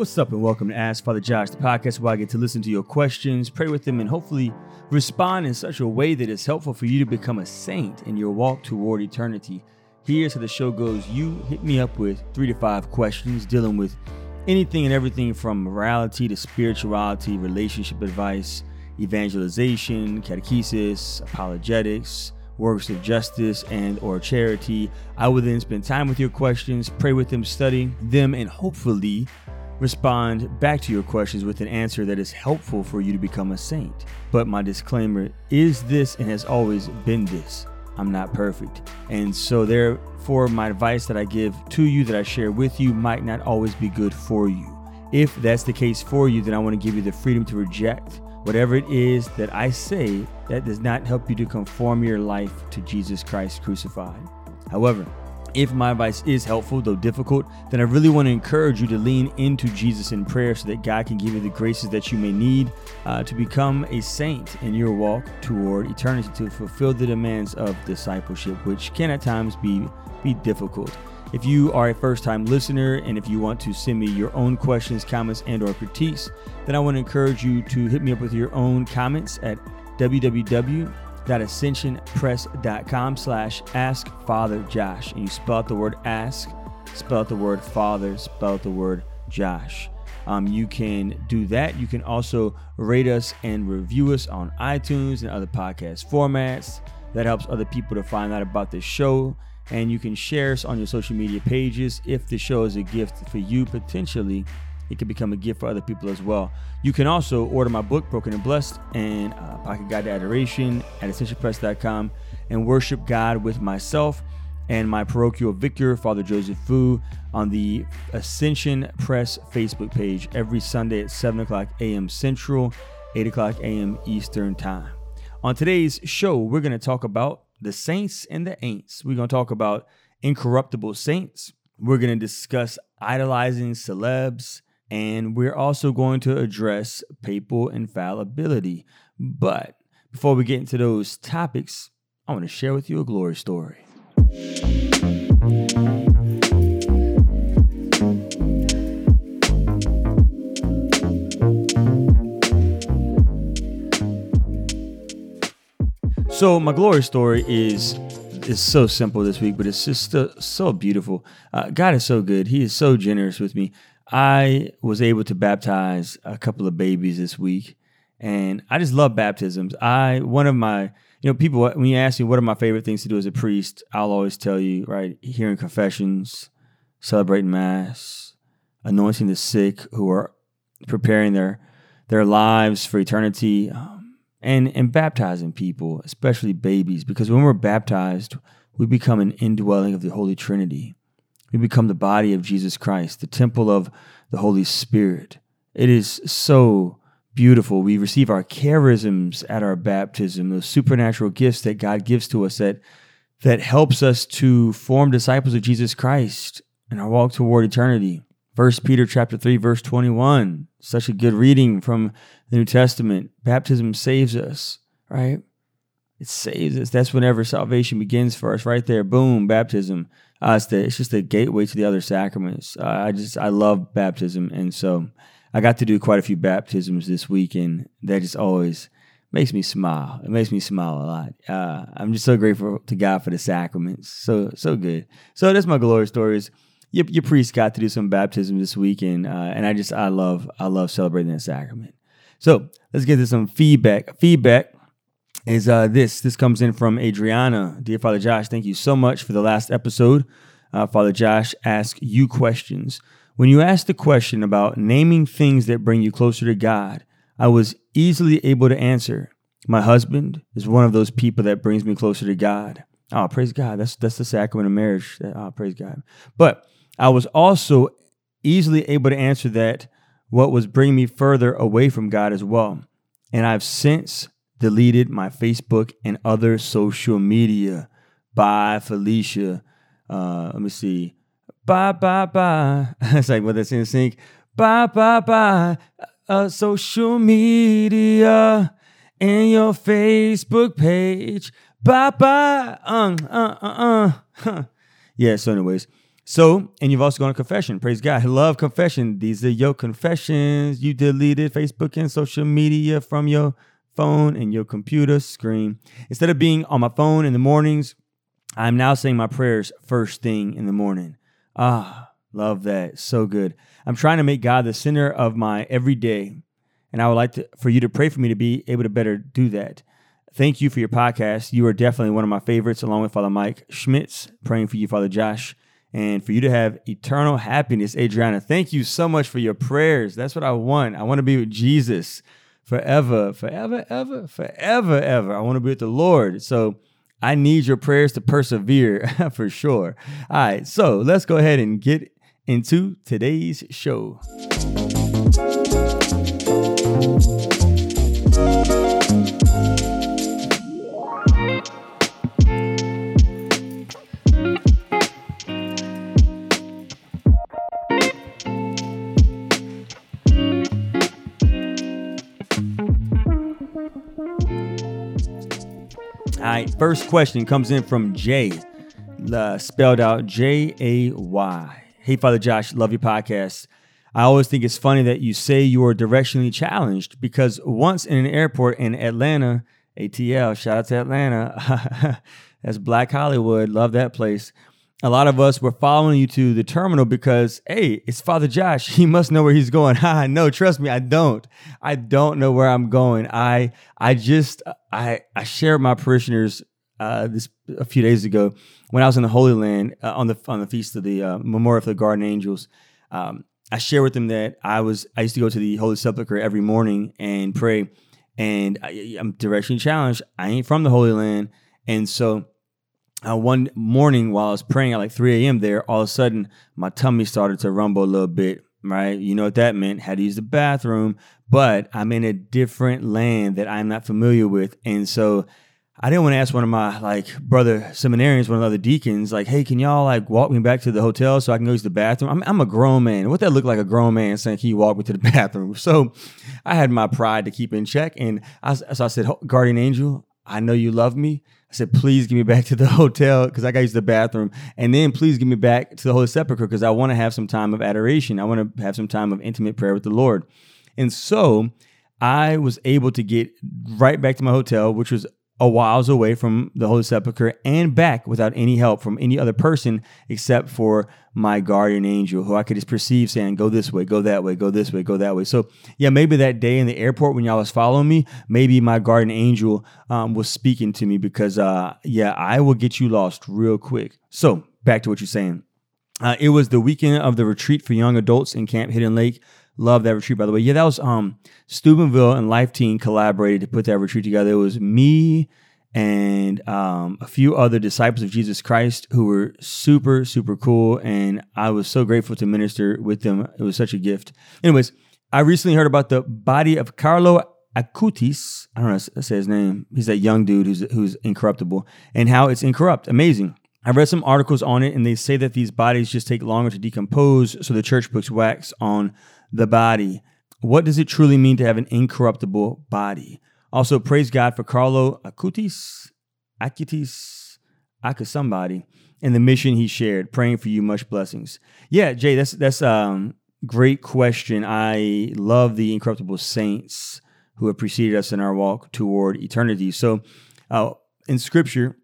What's up, and welcome to Ask Father Josh, the podcast where I get to listen to your questions, pray with them, and hopefully respond in such a way that is helpful for you to become a saint in your walk toward eternity. Here's how the show goes you hit me up with three to five questions dealing with anything and everything from morality to spirituality, relationship advice, evangelization, catechesis, apologetics works of justice and or charity. I will then spend time with your questions, pray with them, study them, and hopefully respond back to your questions with an answer that is helpful for you to become a saint. But my disclaimer is this and has always been this. I'm not perfect. And so therefore my advice that I give to you that I share with you might not always be good for you. If that's the case for you, then I want to give you the freedom to reject whatever it is that I say that does not help you to conform your life to Jesus Christ crucified. However, if my advice is helpful, though difficult, then I really want to encourage you to lean into Jesus in prayer so that God can give you the graces that you may need uh, to become a saint in your walk toward eternity, to fulfill the demands of discipleship, which can at times be, be difficult. If you are a first-time listener and if you want to send me your own questions, comments, and or critiques, then I want to encourage you to hit me up with your own comments at www.ascensionpress.com slash ask father josh. And you spell out the word ask spell out the word father spell out the word josh. Um, you can do that. You can also rate us and review us on itunes and other podcast formats. That helps other people to find out about the show. And you can share us on your social media pages if the show is a gift for you potentially it can become a gift for other people as well. You can also order my book, Broken and Blessed, and uh, Pocket Guide to Adoration at ascensionpress.com and worship God with myself and my parochial vicar, Father Joseph Fu, on the Ascension Press Facebook page every Sunday at 7 o'clock a.m. Central, 8 o'clock a.m. Eastern Time. On today's show, we're going to talk about the saints and the ain'ts. We're going to talk about incorruptible saints. We're going to discuss idolizing celebs and we're also going to address papal infallibility. But before we get into those topics, I want to share with you a glory story. So my glory story is is so simple this week, but it's just so, so beautiful. Uh, God is so good. He is so generous with me. I was able to baptize a couple of babies this week, and I just love baptisms. I one of my you know people when you ask me what are my favorite things to do as a priest, I'll always tell you right hearing confessions, celebrating mass, anointing the sick who are preparing their their lives for eternity, um, and and baptizing people, especially babies, because when we're baptized, we become an indwelling of the Holy Trinity. We become the body of Jesus Christ, the temple of the Holy Spirit. It is so beautiful. We receive our charisms at our baptism, those supernatural gifts that God gives to us that that helps us to form disciples of Jesus Christ in our walk toward eternity. First Peter chapter 3 verse 21. Such a good reading from the New Testament. Baptism saves us, right? It saves us. That's whenever salvation begins for us, right there. Boom, baptism. Uh, it's, the, it's just a gateway to the other sacraments. Uh, I just I love baptism, and so I got to do quite a few baptisms this week, and that just always makes me smile. It makes me smile a lot. Uh, I'm just so grateful to God for the sacraments. So so good. So that's my glory stories. Your, your priest got to do some baptism this week, and uh, and I just I love I love celebrating that sacrament. So let's get to some feedback. Feedback is uh, this. This comes in from Adriana. Dear Father Josh, thank you so much for the last episode. Uh, Father Josh asks you questions. When you asked the question about naming things that bring you closer to God, I was easily able to answer. My husband is one of those people that brings me closer to God. Oh, praise God. That's that's the sacrament of marriage. Oh, praise God. But I was also easily able to answer that what was bringing me further away from God as well. And I've since deleted my Facebook and other social media. Bye, Felicia. Uh, let me see. Bye, bye, bye. it's like what that's NSYNC. Bye, bye, bye. Uh, social media and your Facebook page. Bye, bye. Uh, uh, uh, uh. yeah. So, anyways, So, and you've also gone to confession. Praise God. I love confession. These are your confessions. You deleted Facebook and social media from your phone and your computer screen. Instead of being on my phone in the mornings, I'm now saying my prayers first thing in the morning. Ah, love that. So good. I'm trying to make God the center of my everyday. And I would like to, for you to pray for me to be able to better do that. Thank you for your podcast. You are definitely one of my favorites, along with Father Mike Schmitz. Praying for you, Father Josh, and for you to have eternal happiness, Adriana. Thank you so much for your prayers. That's what I want. I want to be with Jesus forever, forever, ever, forever, ever. I want to be with the Lord. So I need your prayers to persevere for sure. All right, so let's go ahead and get into today's show. First question comes in from Jay, uh, spelled out J A Y. Hey, Father Josh, love your podcast. I always think it's funny that you say you are directionally challenged because once in an airport in Atlanta, ATL, shout out to Atlanta, that's Black Hollywood, love that place. A lot of us were following you to the terminal because, hey, it's Father Josh. He must know where he's going. No, trust me, I don't. I don't know where I'm going. I, I just, I, I shared my parishioners uh, this a few days ago when I was in the Holy Land uh, on the on the feast of the uh, Memorial of the Guardian Angels. Um, I shared with them that I was I used to go to the Holy Sepulchre every morning and pray, and I, am directionally challenged. I ain't from the Holy Land, and so uh, one morning while I was praying at like 3 a.m. there, all of a sudden my tummy started to rumble a little bit. Right, you know what that meant? Had to use the bathroom, but I'm in a different land that I'm not familiar with, and so I didn't want to ask one of my like brother seminarians, one of the other deacons, like, hey, can y'all like walk me back to the hotel so I can go use the bathroom? I'm, I'm a grown man. What that look like a grown man saying, can you walk me to the bathroom? So I had my pride to keep in check. And I, so I said, guardian angel, I know you love me. I said, please give me back to the hotel because I got to use the bathroom. And then please give me back to the Holy Sepulchre because I want to have some time of adoration. I want to have some time of intimate prayer with the Lord. And so I was able to get right back to my hotel, which was a whiles away from the Holy Sepulchre and back without any help from any other person except for my guardian angel, who I could just perceive saying, Go this way, go that way, go this way, go that way. So, yeah, maybe that day in the airport when y'all was following me, maybe my guardian angel um, was speaking to me because, uh, yeah, I will get you lost real quick. So, back to what you're saying. Uh, it was the weekend of the retreat for young adults in Camp Hidden Lake. Love that retreat, by the way. Yeah, that was um Steubenville and Life Teen collaborated to put that retreat together. It was me and um, a few other disciples of Jesus Christ who were super, super cool. And I was so grateful to minister with them. It was such a gift. Anyways, I recently heard about the body of Carlo Acutis. I don't know how to say his name. He's that young dude who's who's incorruptible, and how it's incorrupt. Amazing. I read some articles on it, and they say that these bodies just take longer to decompose, so the church puts wax on the body. What does it truly mean to have an incorruptible body? Also, praise God for Carlo Acutis, Acutis, Aka somebody, and the mission he shared. Praying for you, much blessings. Yeah, Jay, that's that's um great question. I love the incorruptible saints who have preceded us in our walk toward eternity. So, uh, in Scripture,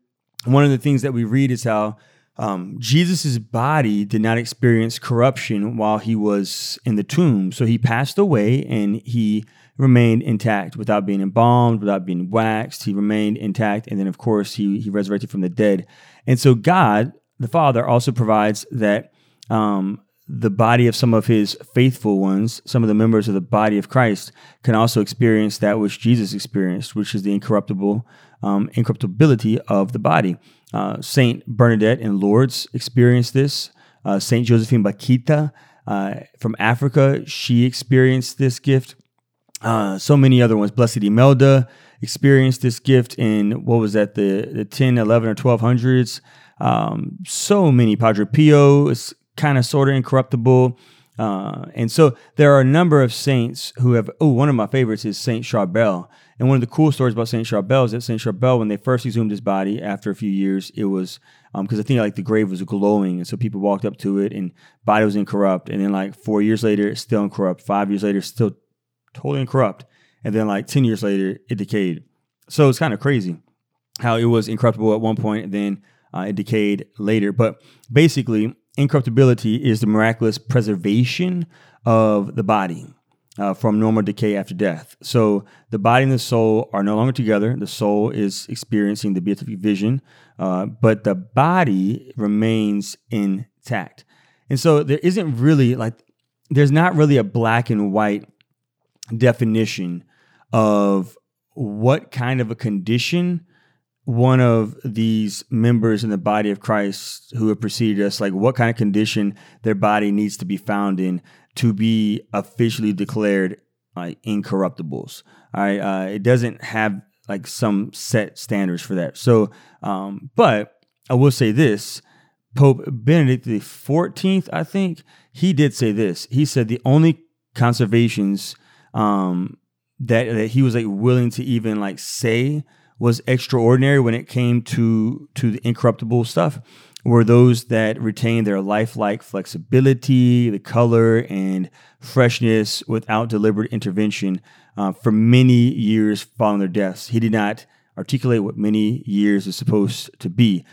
one of the things that we read is how um, Jesus' body did not experience corruption while he was in the tomb. So he passed away and he remained intact without being embalmed, without being waxed. He remained intact. And then, of course, he, he resurrected from the dead. And so God, the Father, also provides that um, the body of some of his faithful ones, some of the members of the body of Christ, can also experience that which Jesus experienced, which is the incorruptible um, incorruptibility of the body. Uh, Saint Bernadette in Lourdes experienced this. Uh, Saint Josephine Bakhita uh, from Africa, she experienced this gift. Uh, so many other ones. Blessed Imelda experienced this gift in what was that the the 10, 11, or 1200s. Um, so many. Padre Pio is kind of sort of incorruptible. Uh, and so there are a number of saints who have. Oh, one of my favorites is Saint Charbel. And one of the cool stories about Saint Charbel is that Saint Charbel, when they first exhumed his body after a few years, it was because um, I think like the grave was glowing, and so people walked up to it, and body was incorrupt. And then like four years later, it's still incorrupt. Five years later, still totally incorrupt. And then like ten years later, it decayed. So it's kind of crazy how it was incorruptible at one point, and then uh, it decayed later. But basically, incorruptibility is the miraculous preservation of the body uh, from normal decay after death. So the body and the soul are no longer together. The soul is experiencing the beatific vision, uh, but the body remains intact. And so there isn't really like, there's not really a black and white definition of what kind of a condition one of these members in the body of Christ who have preceded us, like what kind of condition their body needs to be found in to be officially declared like incorruptibles. All right, uh, it doesn't have like some set standards for that. So, um, but I will say this: Pope Benedict the Fourteenth, I think he did say this. He said the only conservations um, that that he was like willing to even like say was extraordinary when it came to to the incorruptible stuff were those that retained their lifelike flexibility, the color and freshness without deliberate intervention uh, for many years following their deaths. He did not articulate what many years is supposed to be.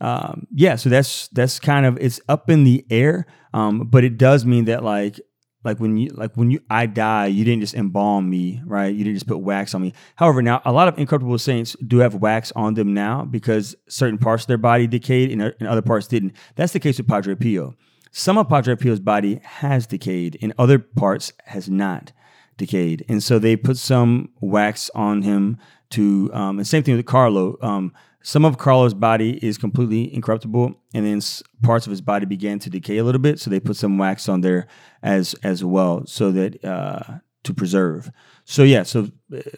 Um, yeah, so that's that's kind of it's up in the air, um, but it does mean that like like when you like when you I die, you didn't just embalm me, right? You didn't just put wax on me. However, now a lot of incorruptible saints do have wax on them now because certain parts of their body decayed and, and other parts didn't. That's the case with Padre Pio. Some of Padre Pio's body has decayed, and other parts has not decayed, and so they put some wax on him to. Um, and same thing with Carlo. Um, some of Carlo's body is completely incorruptible, and then parts of his body began to decay a little bit. So they put some wax on there as as well, so that uh, to preserve. So yeah, so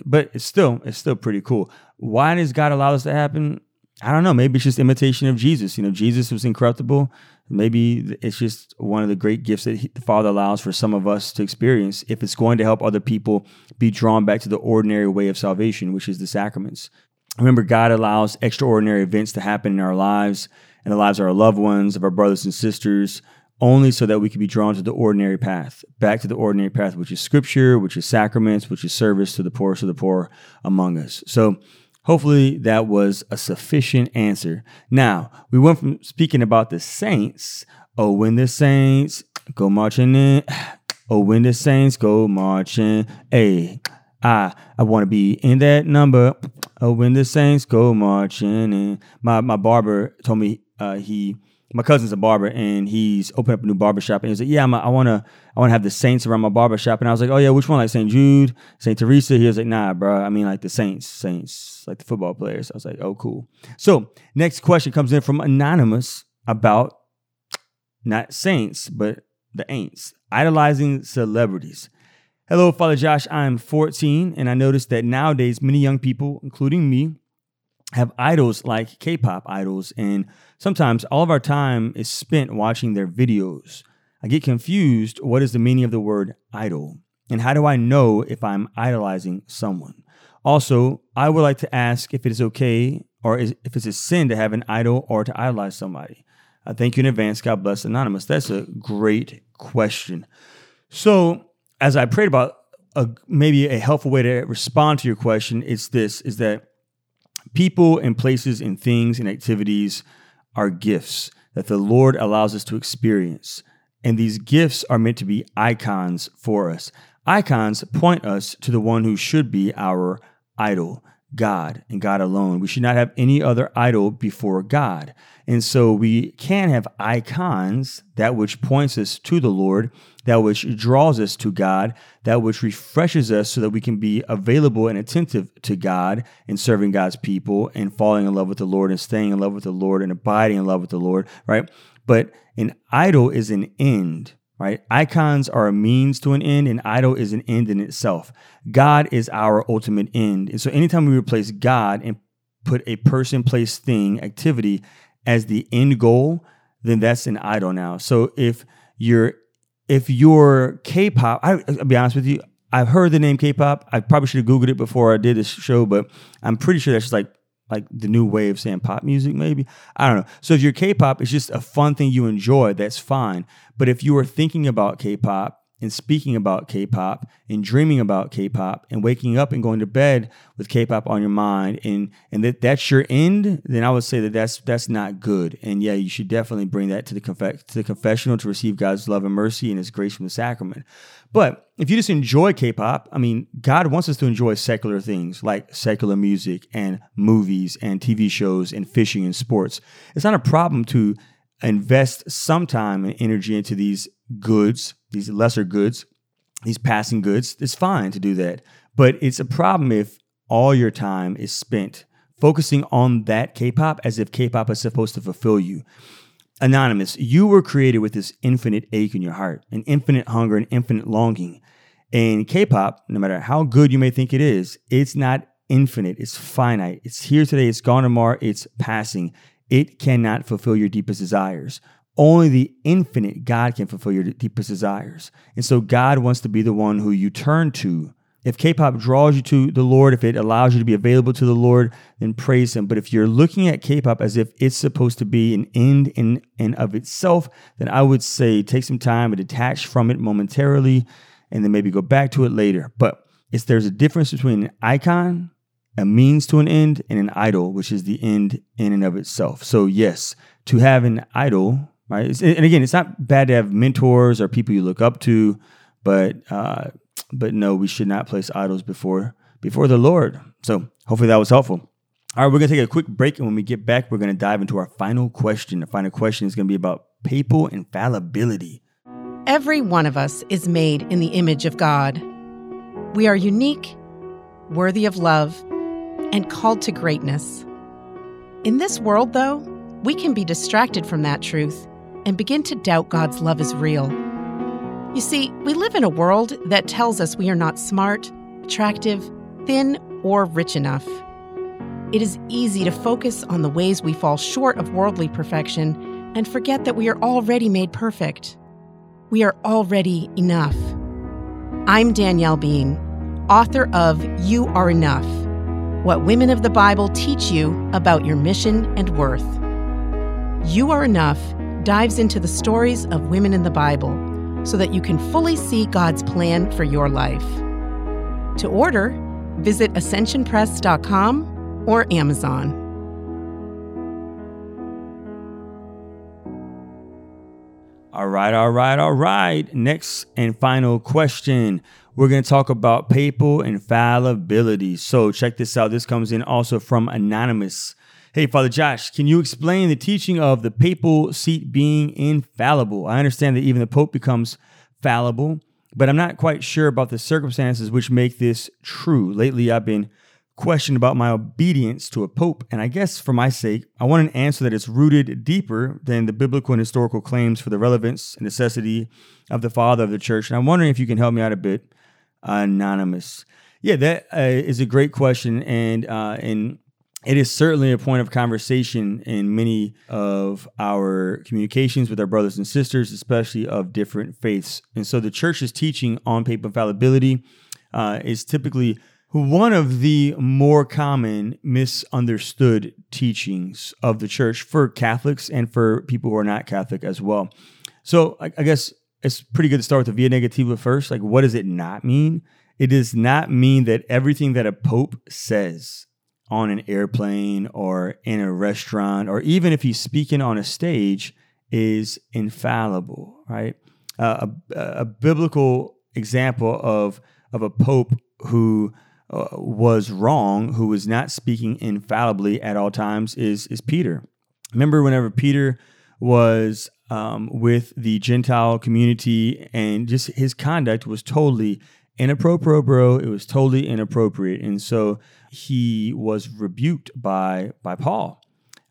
but it's still it's still pretty cool. Why does God allow this to happen? I don't know. Maybe it's just imitation of Jesus. You know, Jesus was incorruptible. Maybe it's just one of the great gifts that he, the Father allows for some of us to experience if it's going to help other people be drawn back to the ordinary way of salvation, which is the sacraments. Remember, God allows extraordinary events to happen in our lives and the lives of our loved ones, of our brothers and sisters, only so that we can be drawn to the ordinary path, back to the ordinary path, which is scripture, which is sacraments, which is service to the poorest of the poor among us. So, hopefully, that was a sufficient answer. Now, we went from speaking about the saints. Oh, when the saints go marching in. Oh, when the saints go marching. Hey, I I want to be in that number. Oh, when the saints go marching in. My my barber told me uh, he my cousin's a barber and he's opened up a new barber shop and he was like, yeah, I'm a, I want to I want to have the saints around my barber shop and I was like, oh yeah, which one? Like St. Jude, St. Teresa. He was like, nah, bro. I mean like the saints, saints, like the football players. I was like, oh cool. So next question comes in from anonymous about not saints but the ain'ts idolizing celebrities. Hello, Father Josh. I'm 14, and I noticed that nowadays many young people, including me, have idols like K pop idols, and sometimes all of our time is spent watching their videos. I get confused what is the meaning of the word idol, and how do I know if I'm idolizing someone? Also, I would like to ask if it is okay or is, if it's a sin to have an idol or to idolize somebody. I thank you in advance. God bless Anonymous. That's a great question. So, as I prayed about a, maybe a helpful way to respond to your question, it's this: is that people and places and things and activities are gifts that the Lord allows us to experience, and these gifts are meant to be icons for us. Icons point us to the one who should be our idol. God and God alone. We should not have any other idol before God. And so we can have icons, that which points us to the Lord, that which draws us to God, that which refreshes us so that we can be available and attentive to God and serving God's people and falling in love with the Lord and staying in love with the Lord and abiding in love with the Lord, right? But an idol is an end right? Icons are a means to an end, and idol is an end in itself. God is our ultimate end. And so anytime we replace God and put a person, place, thing, activity as the end goal, then that's an idol now. So if you're if you're K-pop, I, will be honest with you, I've heard the name K-pop. I probably should have googled it before I did this show, but I'm pretty sure that's just like like the new way of saying pop music, maybe. I don't know. So if you're K-pop, it's just a fun thing you enjoy. That's fine. But if you are thinking about K-pop and speaking about K-pop and dreaming about K-pop and waking up and going to bed with K-pop on your mind and and that that's your end, then I would say that that's that's not good. And yeah, you should definitely bring that to the conf- to the confessional to receive God's love and mercy and His grace from the sacrament. But if you just enjoy K-pop, I mean, God wants us to enjoy secular things like secular music and movies and TV shows and fishing and sports. It's not a problem to invest some time and energy into these goods, these lesser goods, these passing goods, it's fine to do that. But it's a problem if all your time is spent focusing on that K pop as if K pop is supposed to fulfill you. Anonymous, you were created with this infinite ache in your heart, an infinite hunger, an infinite longing. And K pop, no matter how good you may think it is, it's not infinite, it's finite. It's here today, it's gone tomorrow, it's passing. It cannot fulfill your deepest desires. Only the infinite God can fulfill your deepest desires. And so God wants to be the one who you turn to. If K pop draws you to the Lord, if it allows you to be available to the Lord, then praise Him. But if you're looking at K pop as if it's supposed to be an end in and of itself, then I would say take some time and detach from it momentarily and then maybe go back to it later. But there's a difference between an icon, a means to an end, and an idol, which is the end in and of itself. So, yes, to have an idol right? and again, it's not bad to have mentors or people you look up to, but uh, but no, we should not place idols before before the Lord. So hopefully that was helpful. All right, we're gonna take a quick break, and when we get back, we're gonna dive into our final question. The final question is gonna be about papal infallibility. Every one of us is made in the image of God. We are unique, worthy of love, and called to greatness. In this world, though, we can be distracted from that truth and begin to doubt God's love is real. You see, we live in a world that tells us we are not smart, attractive, thin, or rich enough. It is easy to focus on the ways we fall short of worldly perfection and forget that we are already made perfect. We are already enough. I'm Danielle Bean, author of You Are Enough What Women of the Bible Teach You About Your Mission and Worth. You Are Enough dives into the stories of women in the Bible so that you can fully see God's plan for your life. To order, visit ascensionpress.com or Amazon. All right, all right, all right. Next and final question. We're going to talk about papal infallibility. So check this out. This comes in also from Anonymous. Hey, Father Josh, can you explain the teaching of the papal seat being infallible? I understand that even the Pope becomes fallible, but I'm not quite sure about the circumstances which make this true. Lately, I've been questioned about my obedience to a Pope, and I guess for my sake, I want an answer that is rooted deeper than the biblical and historical claims for the relevance and necessity of the Father of the Church. And I'm wondering if you can help me out a bit, Anonymous. Yeah, that uh, is a great question, and uh, and it is certainly a point of conversation in many of our communications with our brothers and sisters, especially of different faiths. And so the church's teaching on papal infallibility uh, is typically one of the more common misunderstood teachings of the church for Catholics and for people who are not Catholic as well. So I, I guess it's pretty good to start with the via negativa first. Like, what does it not mean? It does not mean that everything that a pope says on an airplane or in a restaurant, or even if he's speaking on a stage, is infallible, right? Uh, a, a, biblical example of, of a pope who uh, was wrong, who was not speaking infallibly at all times, is, is Peter. Remember, whenever Peter was um, with the Gentile community and just his conduct was totally inappropriate, bro. It was totally inappropriate. And so he was rebuked by by Paul.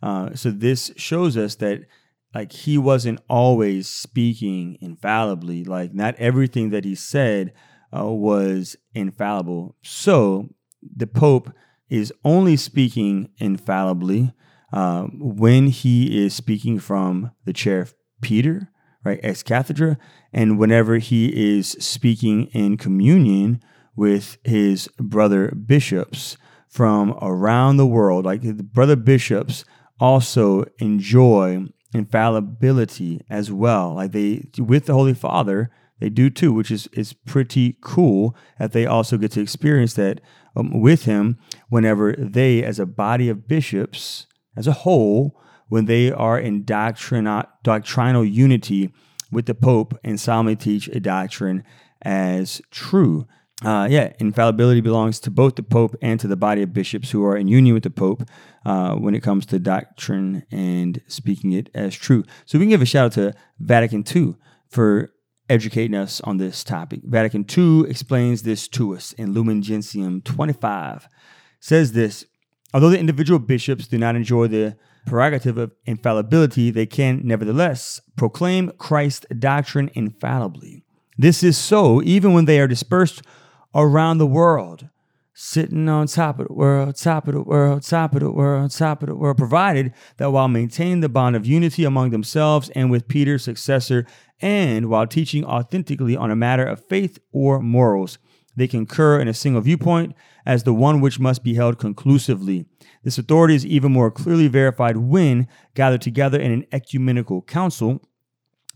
Uh, so this shows us that like he wasn't always speaking infallibly. Like not everything that he said uh, was infallible. So the Pope is only speaking infallibly uh, when he is speaking from the chair of Peter, right, ex cathedra, and whenever he is speaking in communion with his brother bishops from around the world, like the brother bishops also enjoy infallibility as well. Like they, with the Holy Father, they do too, which is, is pretty cool that they also get to experience that um, with him whenever they, as a body of bishops, as a whole, when they are in doctrinal, doctrinal unity with the Pope and solemnly teach a doctrine as true. Uh, yeah, infallibility belongs to both the Pope and to the body of bishops who are in union with the Pope uh, when it comes to doctrine and speaking it as true. So we can give a shout out to Vatican II for educating us on this topic. Vatican II explains this to us in Lumen Gentium 25. Says this Although the individual bishops do not enjoy the prerogative of infallibility, they can nevertheless proclaim Christ's doctrine infallibly. This is so even when they are dispersed around the world, sitting on top of the world, top of the world, top of the world, top of the world, provided that while maintaining the bond of unity among themselves and with Peter's successor, and while teaching authentically on a matter of faith or morals, they concur in a single viewpoint as the one which must be held conclusively. This authority is even more clearly verified when gathered together in an ecumenical council.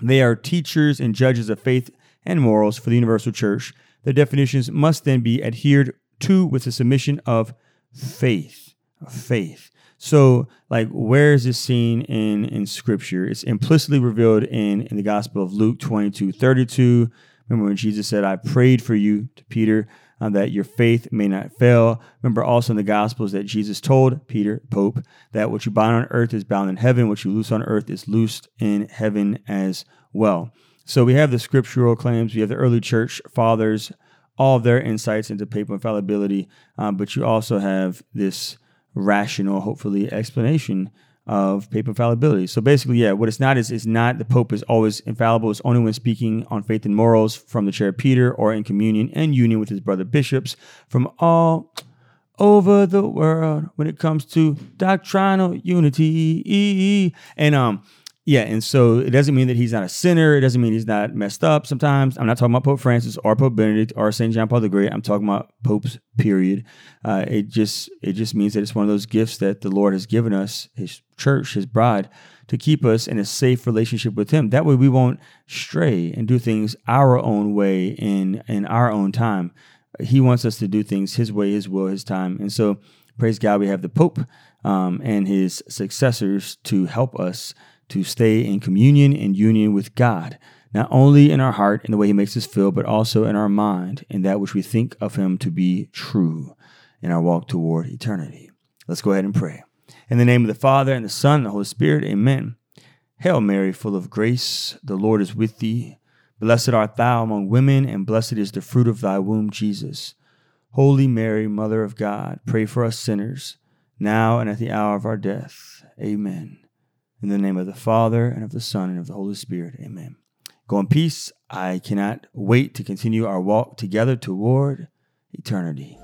They are teachers and judges of faith and morals for the universal church. Their definitions must then be adhered to with the submission of faith. Faith. So, like, where is this seen in in Scripture? It's implicitly revealed in in the Gospel of Luke 22, 32. Remember when Jesus said, "I prayed for you" to Peter uh, that your faith may not fail. Remember also in the Gospels that Jesus told Peter, Pope, that what you bind on earth is bound in heaven, what you loose on earth is loosed in heaven as well. So we have the scriptural claims, we have the early church fathers, all their insights into papal infallibility, um, but you also have this rational, hopefully, explanation of papal infallibility. So basically, yeah, what it's not is it's not the Pope is always infallible. It's only when speaking on faith and morals from the chair of Peter or in communion and union with his brother bishops from all over the world when it comes to doctrinal unity. And um, yeah, and so it doesn't mean that he's not a sinner. It doesn't mean he's not messed up sometimes. I'm not talking about Pope Francis or Pope Benedict or St. John Paul the Great. I'm talking about popes, period. Uh, it just it just means that it's one of those gifts that the Lord has given us, his church, his bride, to keep us in a safe relationship with him. That way we won't stray and do things our own way in in our own time. He wants us to do things his way, his will, his time. And so praise God, we have the Pope um, and his successors to help us to stay in communion and union with God, not only in our heart in the way He makes us feel, but also in our mind in that which we think of Him to be true in our walk toward eternity. Let's go ahead and pray. In the name of the Father, and the Son, and the Holy Spirit, amen. Hail Mary, full of grace, the Lord is with thee. Blessed art thou among women, and blessed is the fruit of thy womb, Jesus. Holy Mary, Mother of God, pray for us sinners, now and at the hour of our death. Amen. In the name of the Father, and of the Son, and of the Holy Spirit. Amen. Go in peace. I cannot wait to continue our walk together toward eternity.